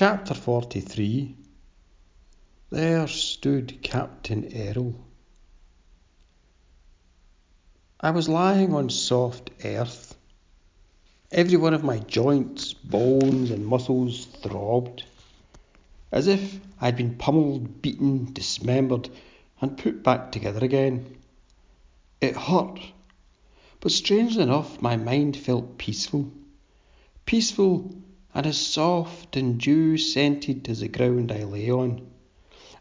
Chapter 43 There stood Captain Errol. I was lying on soft earth. Every one of my joints, bones, and muscles throbbed, as if I had been pummelled, beaten, dismembered, and put back together again. It hurt, but strangely enough, my mind felt peaceful. Peaceful and as soft and dew scented as the ground I lay on,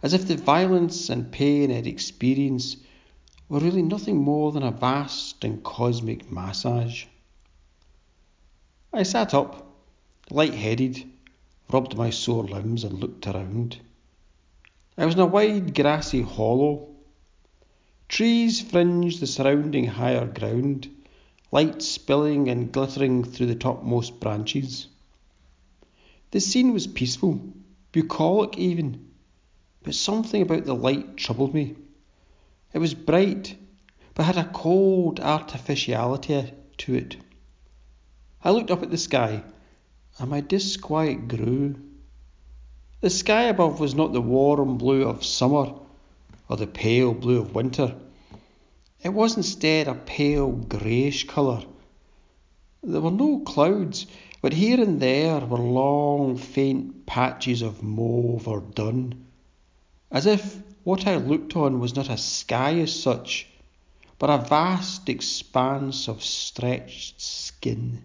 as if the violence and pain I had experienced were really nothing more than a vast and cosmic massage. I sat up, light-headed, rubbed my sore limbs and looked around. I was in a wide grassy hollow. Trees fringed the surrounding higher ground, light spilling and glittering through the topmost branches. The scene was peaceful, bucolic even, but something about the light troubled me. It was bright, but had a cold artificiality to it. I looked up at the sky, and my disquiet grew. The sky above was not the warm blue of summer or the pale blue of winter. It was instead a pale greyish colour. There were no clouds, but here and there were long, faint patches of mauve or dun, as if what I looked on was not a sky as such, but a vast expanse of stretched skin.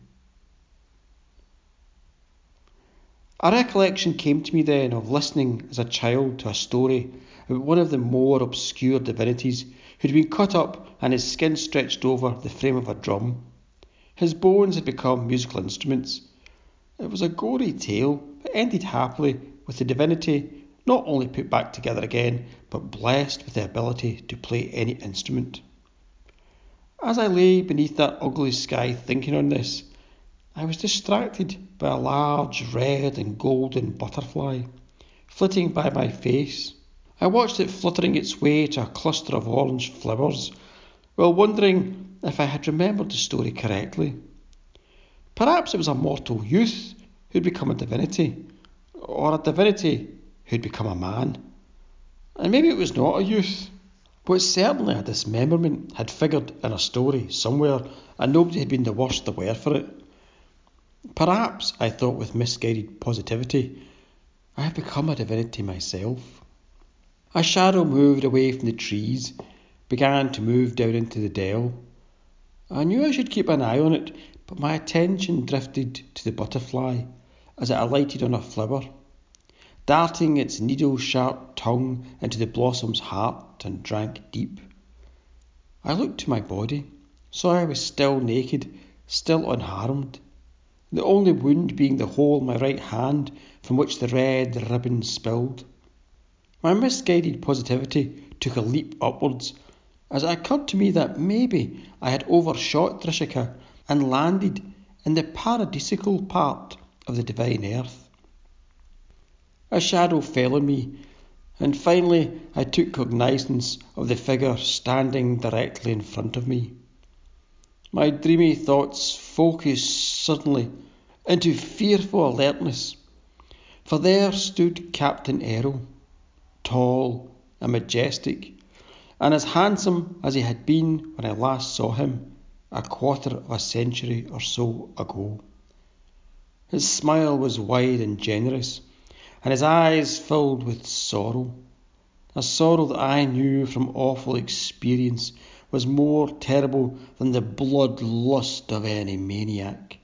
A recollection came to me then of listening as a child to a story about one of the more obscure divinities who had been cut up and his skin stretched over the frame of a drum. His bones had become musical instruments. It was a gory tale, but ended happily with the divinity not only put back together again, but blessed with the ability to play any instrument. As I lay beneath that ugly sky thinking on this, I was distracted by a large red and golden butterfly flitting by my face. I watched it fluttering its way to a cluster of orange flowers while wondering if I had remembered the story correctly. Perhaps it was a mortal youth who'd become a divinity, or a divinity who'd become a man. And maybe it was not a youth, but certainly a dismemberment had figured in a story somewhere, and nobody had been the worse the wear for it. Perhaps, I thought with misguided positivity, I had become a divinity myself. A shadow moved away from the trees, began to move down into the dell. I knew I should keep an eye on it, but my attention drifted to the butterfly as it alighted on a flower, darting its needle sharp tongue into the blossom's heart and drank deep. I looked to my body, saw I was still naked, still unharmed, the only wound being the hole in my right hand from which the red ribbon spilled. My misguided positivity took a leap upwards as it occurred to me that maybe I had overshot Drishika and landed in the paradisical part of the divine earth. A shadow fell on me, and finally I took cognizance of the figure standing directly in front of me. My dreamy thoughts focused suddenly into fearful alertness, for there stood Captain Errol, tall and majestic, and as handsome as he had been when I last saw him a quarter of a century or so ago. His smile was wide and generous, and his eyes filled with sorrow, a sorrow that I knew from awful experience was more terrible than the blood lust of any maniac.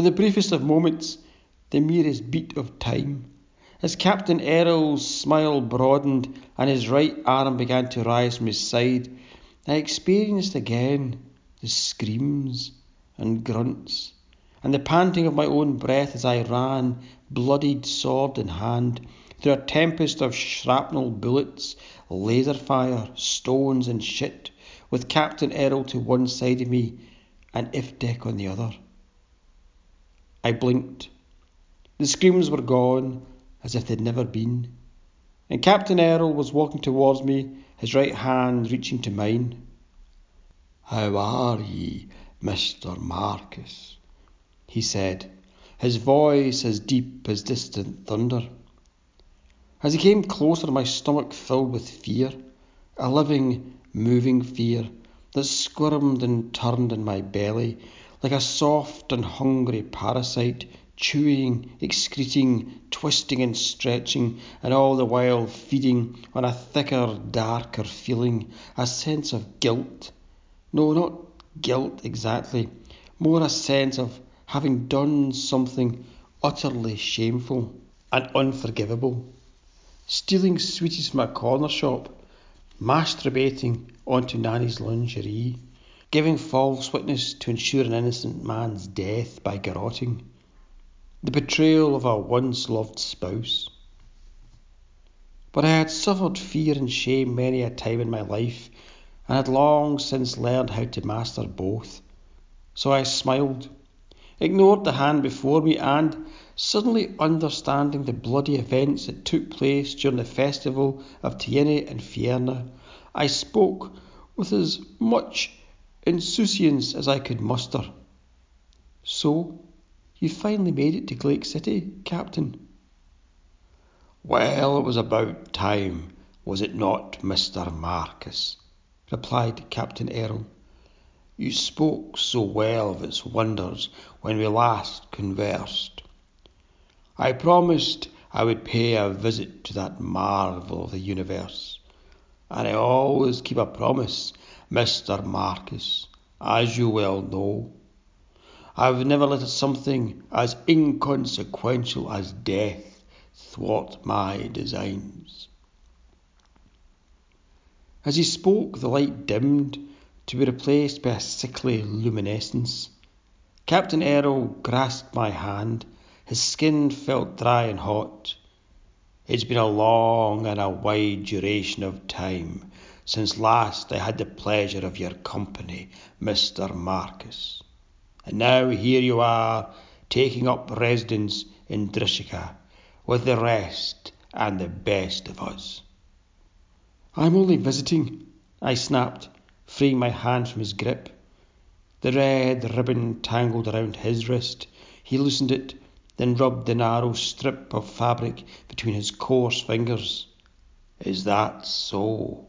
For the briefest of moments, the merest beat of time, as Captain Errol's smile broadened and his right arm began to rise from his side, I experienced again the screams and grunts and the panting of my own breath as I ran, bloodied sword in hand, through a tempest of shrapnel bullets, laser fire, stones, and shit, with Captain Errol to one side of me and Iftek on the other. I blinked. The screams were gone as if they'd never been, and Captain Errol was walking towards me, his right hand reaching to mine. How are ye, Mr. Marcus? he said, his voice as deep as distant thunder. As he came closer, my stomach filled with fear, a living, moving fear that squirmed and turned in my belly like a soft and hungry parasite, chewing, excreting, twisting and stretching, and all the while feeding on a thicker, darker feeling, a sense of guilt. No, not guilt exactly, more a sense of having done something utterly shameful and unforgivable. Stealing sweeties from a corner shop, masturbating onto Nanny's lingerie, giving false witness to ensure an innocent man's death by garroting, the betrayal of a once loved spouse. But I had suffered fear and shame many a time in my life, and had long since learned how to master both. So I smiled, ignored the hand before me, and, suddenly understanding the bloody events that took place during the festival of Tiene and Fierna, I spoke with as much insouciance as I could muster. So, you finally made it to Glake City, Captain? Well, it was about time, was it not, Mr. Marcus? replied Captain Errol. You spoke so well of its wonders when we last conversed. I promised I would pay a visit to that marvel of the universe, and I always keep a promise Mr. Marcus, as you well know. I've never let something as inconsequential as death thwart my designs. As he spoke, the light dimmed to be replaced by a sickly luminescence. Captain Errol grasped my hand. His skin felt dry and hot. It's been a long and a wide duration of time since last I had the pleasure of your company, Mr. Marcus. And now here you are, taking up residence in Drishika with the rest and the best of us. I'm only visiting, I snapped, freeing my hand from his grip. The red ribbon tangled around his wrist. He loosened it, then rubbed the narrow strip of fabric between his coarse fingers. Is that so?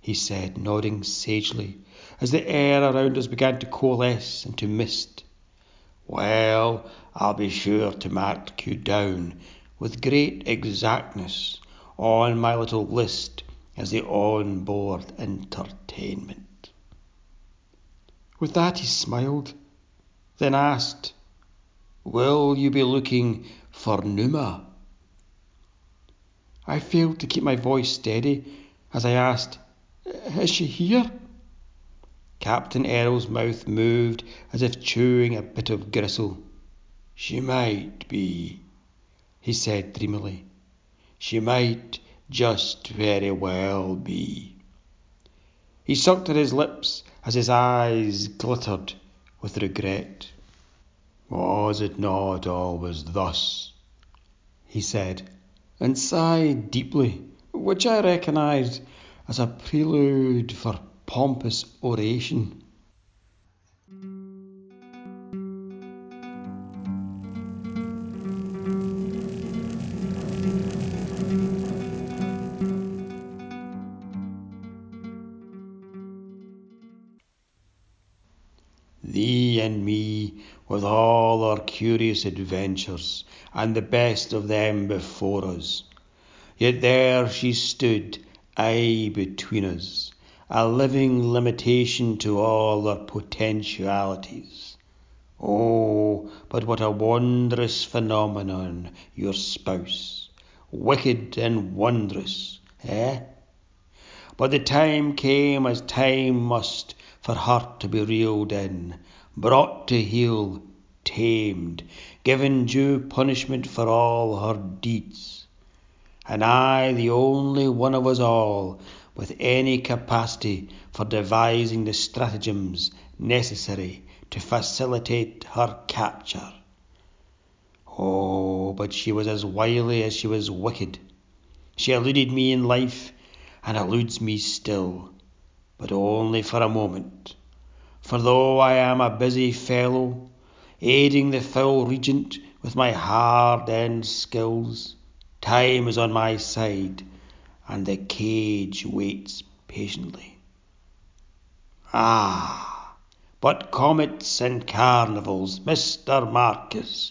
He said, nodding sagely, as the air around us began to coalesce into mist. Well, I'll be sure to mark you down with great exactness on my little list as the on board entertainment. With that he smiled, then asked, Will you be looking for Numa? I failed to keep my voice steady as I asked, is she here? Captain Errol's mouth moved as if chewing a bit of gristle. She might be, he said dreamily. She might just very well be. He sucked at his lips as his eyes glittered with regret. Was it not always thus? he said, and sighed deeply, which I recognised as a prelude for pompous oration. Thee and me, with all our curious adventures, and the best of them before us. Yet there she stood aye between us, a living limitation to all our potentialities. Oh, but what a wondrous phenomenon your spouse. Wicked and wondrous, eh? But the time came as time must for her to be reeled in, brought to heel, tamed, given due punishment for all her deeds. And I, the only one of us all, with any capacity for devising the stratagems necessary to facilitate her capture. Oh, but she was as wily as she was wicked. She eluded me in life and eludes me still, but only for a moment. For though I am a busy fellow, aiding the foul regent with my hard end skills, time is on my side, and the cage waits patiently. Ah, but comets and carnivals, Mr. Marquis,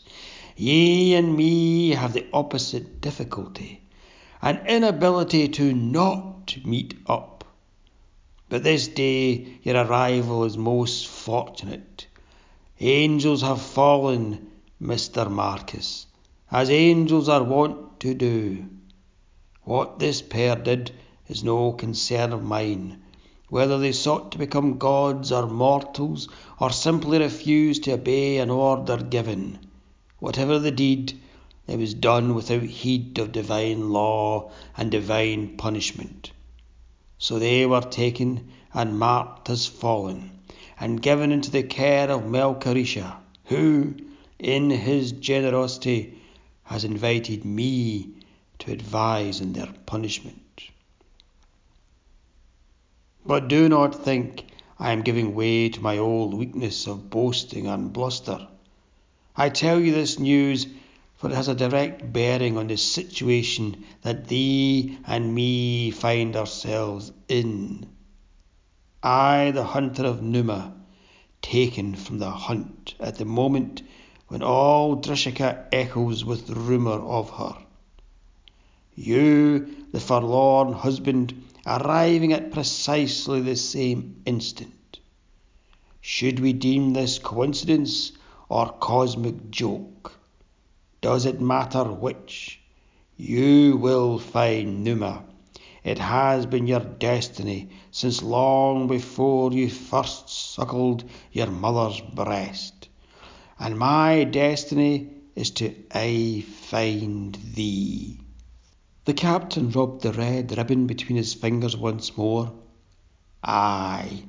ye and me have the opposite difficulty, an inability to not meet up. But this day your arrival is most fortunate. Angels have fallen, Mr. Marquis, as angels are wont to do. What this pair did is no concern of mine. Whether they sought to become gods or mortals, or simply refused to obey an order given, whatever the deed, it was done without heed of divine law and divine punishment. So they were taken and marked as fallen, and given into the care of Melchiorresha, who, in his generosity, has invited me to advise in their punishment. But do not think I am giving way to my old weakness of boasting and bluster. I tell you this news, for it has a direct bearing on the situation that thee and me find ourselves in. I, the hunter of Numa, taken from the hunt at the moment when all Drishika echoes with rumour of her. You, the forlorn husband, arriving at precisely the same instant. Should we deem this coincidence or cosmic joke? Does it matter which? You will find Numa. It has been your destiny since long before you first suckled your mother's breast. And my destiny is to I find thee. The captain rubbed the red ribbon between his fingers once more. Aye,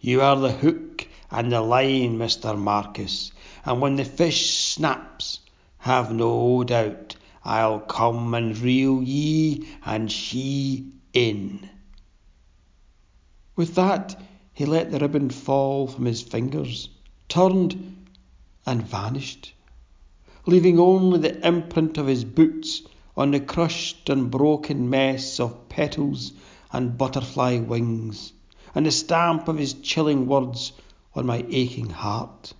you are the hook and the line, Mr. Marcus, and when the fish snaps, have no doubt I'll come and reel ye and she in. With that, he let the ribbon fall from his fingers, turned, and vanished, leaving only the imprint of his boots on the crushed and broken mess of petals and butterfly wings, and the stamp of his chilling words on my aching heart.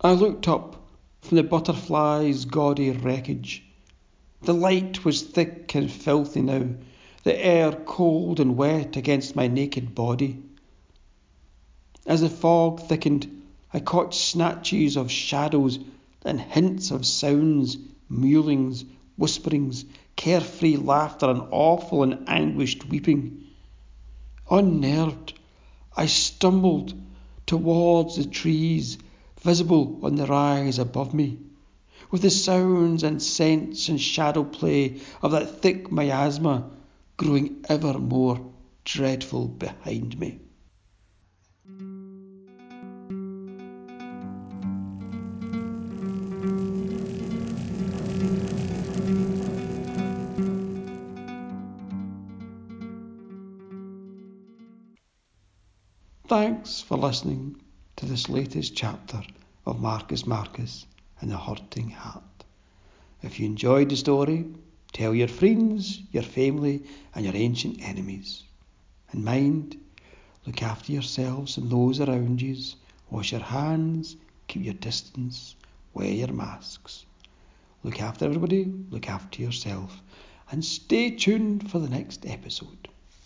I looked up from the butterfly's gaudy wreckage. The light was thick and filthy now, the air cold and wet against my naked body. As the fog thickened, I caught snatches of shadows and hints of sounds mewlings, whisperings, carefree laughter, and awful and anguished weeping. Unnerved, I stumbled towards the trees visible on the rise above me, with the sounds and scents and shadow play of that thick miasma growing ever more dreadful behind me. Thanks for listening to this latest chapter of Marcus Marcus and the Hurting Heart. If you enjoyed the story, tell your friends, your family, and your ancient enemies. And mind, look after yourselves and those around you. Wash your hands, keep your distance, wear your masks. Look after everybody, look after yourself, and stay tuned for the next episode.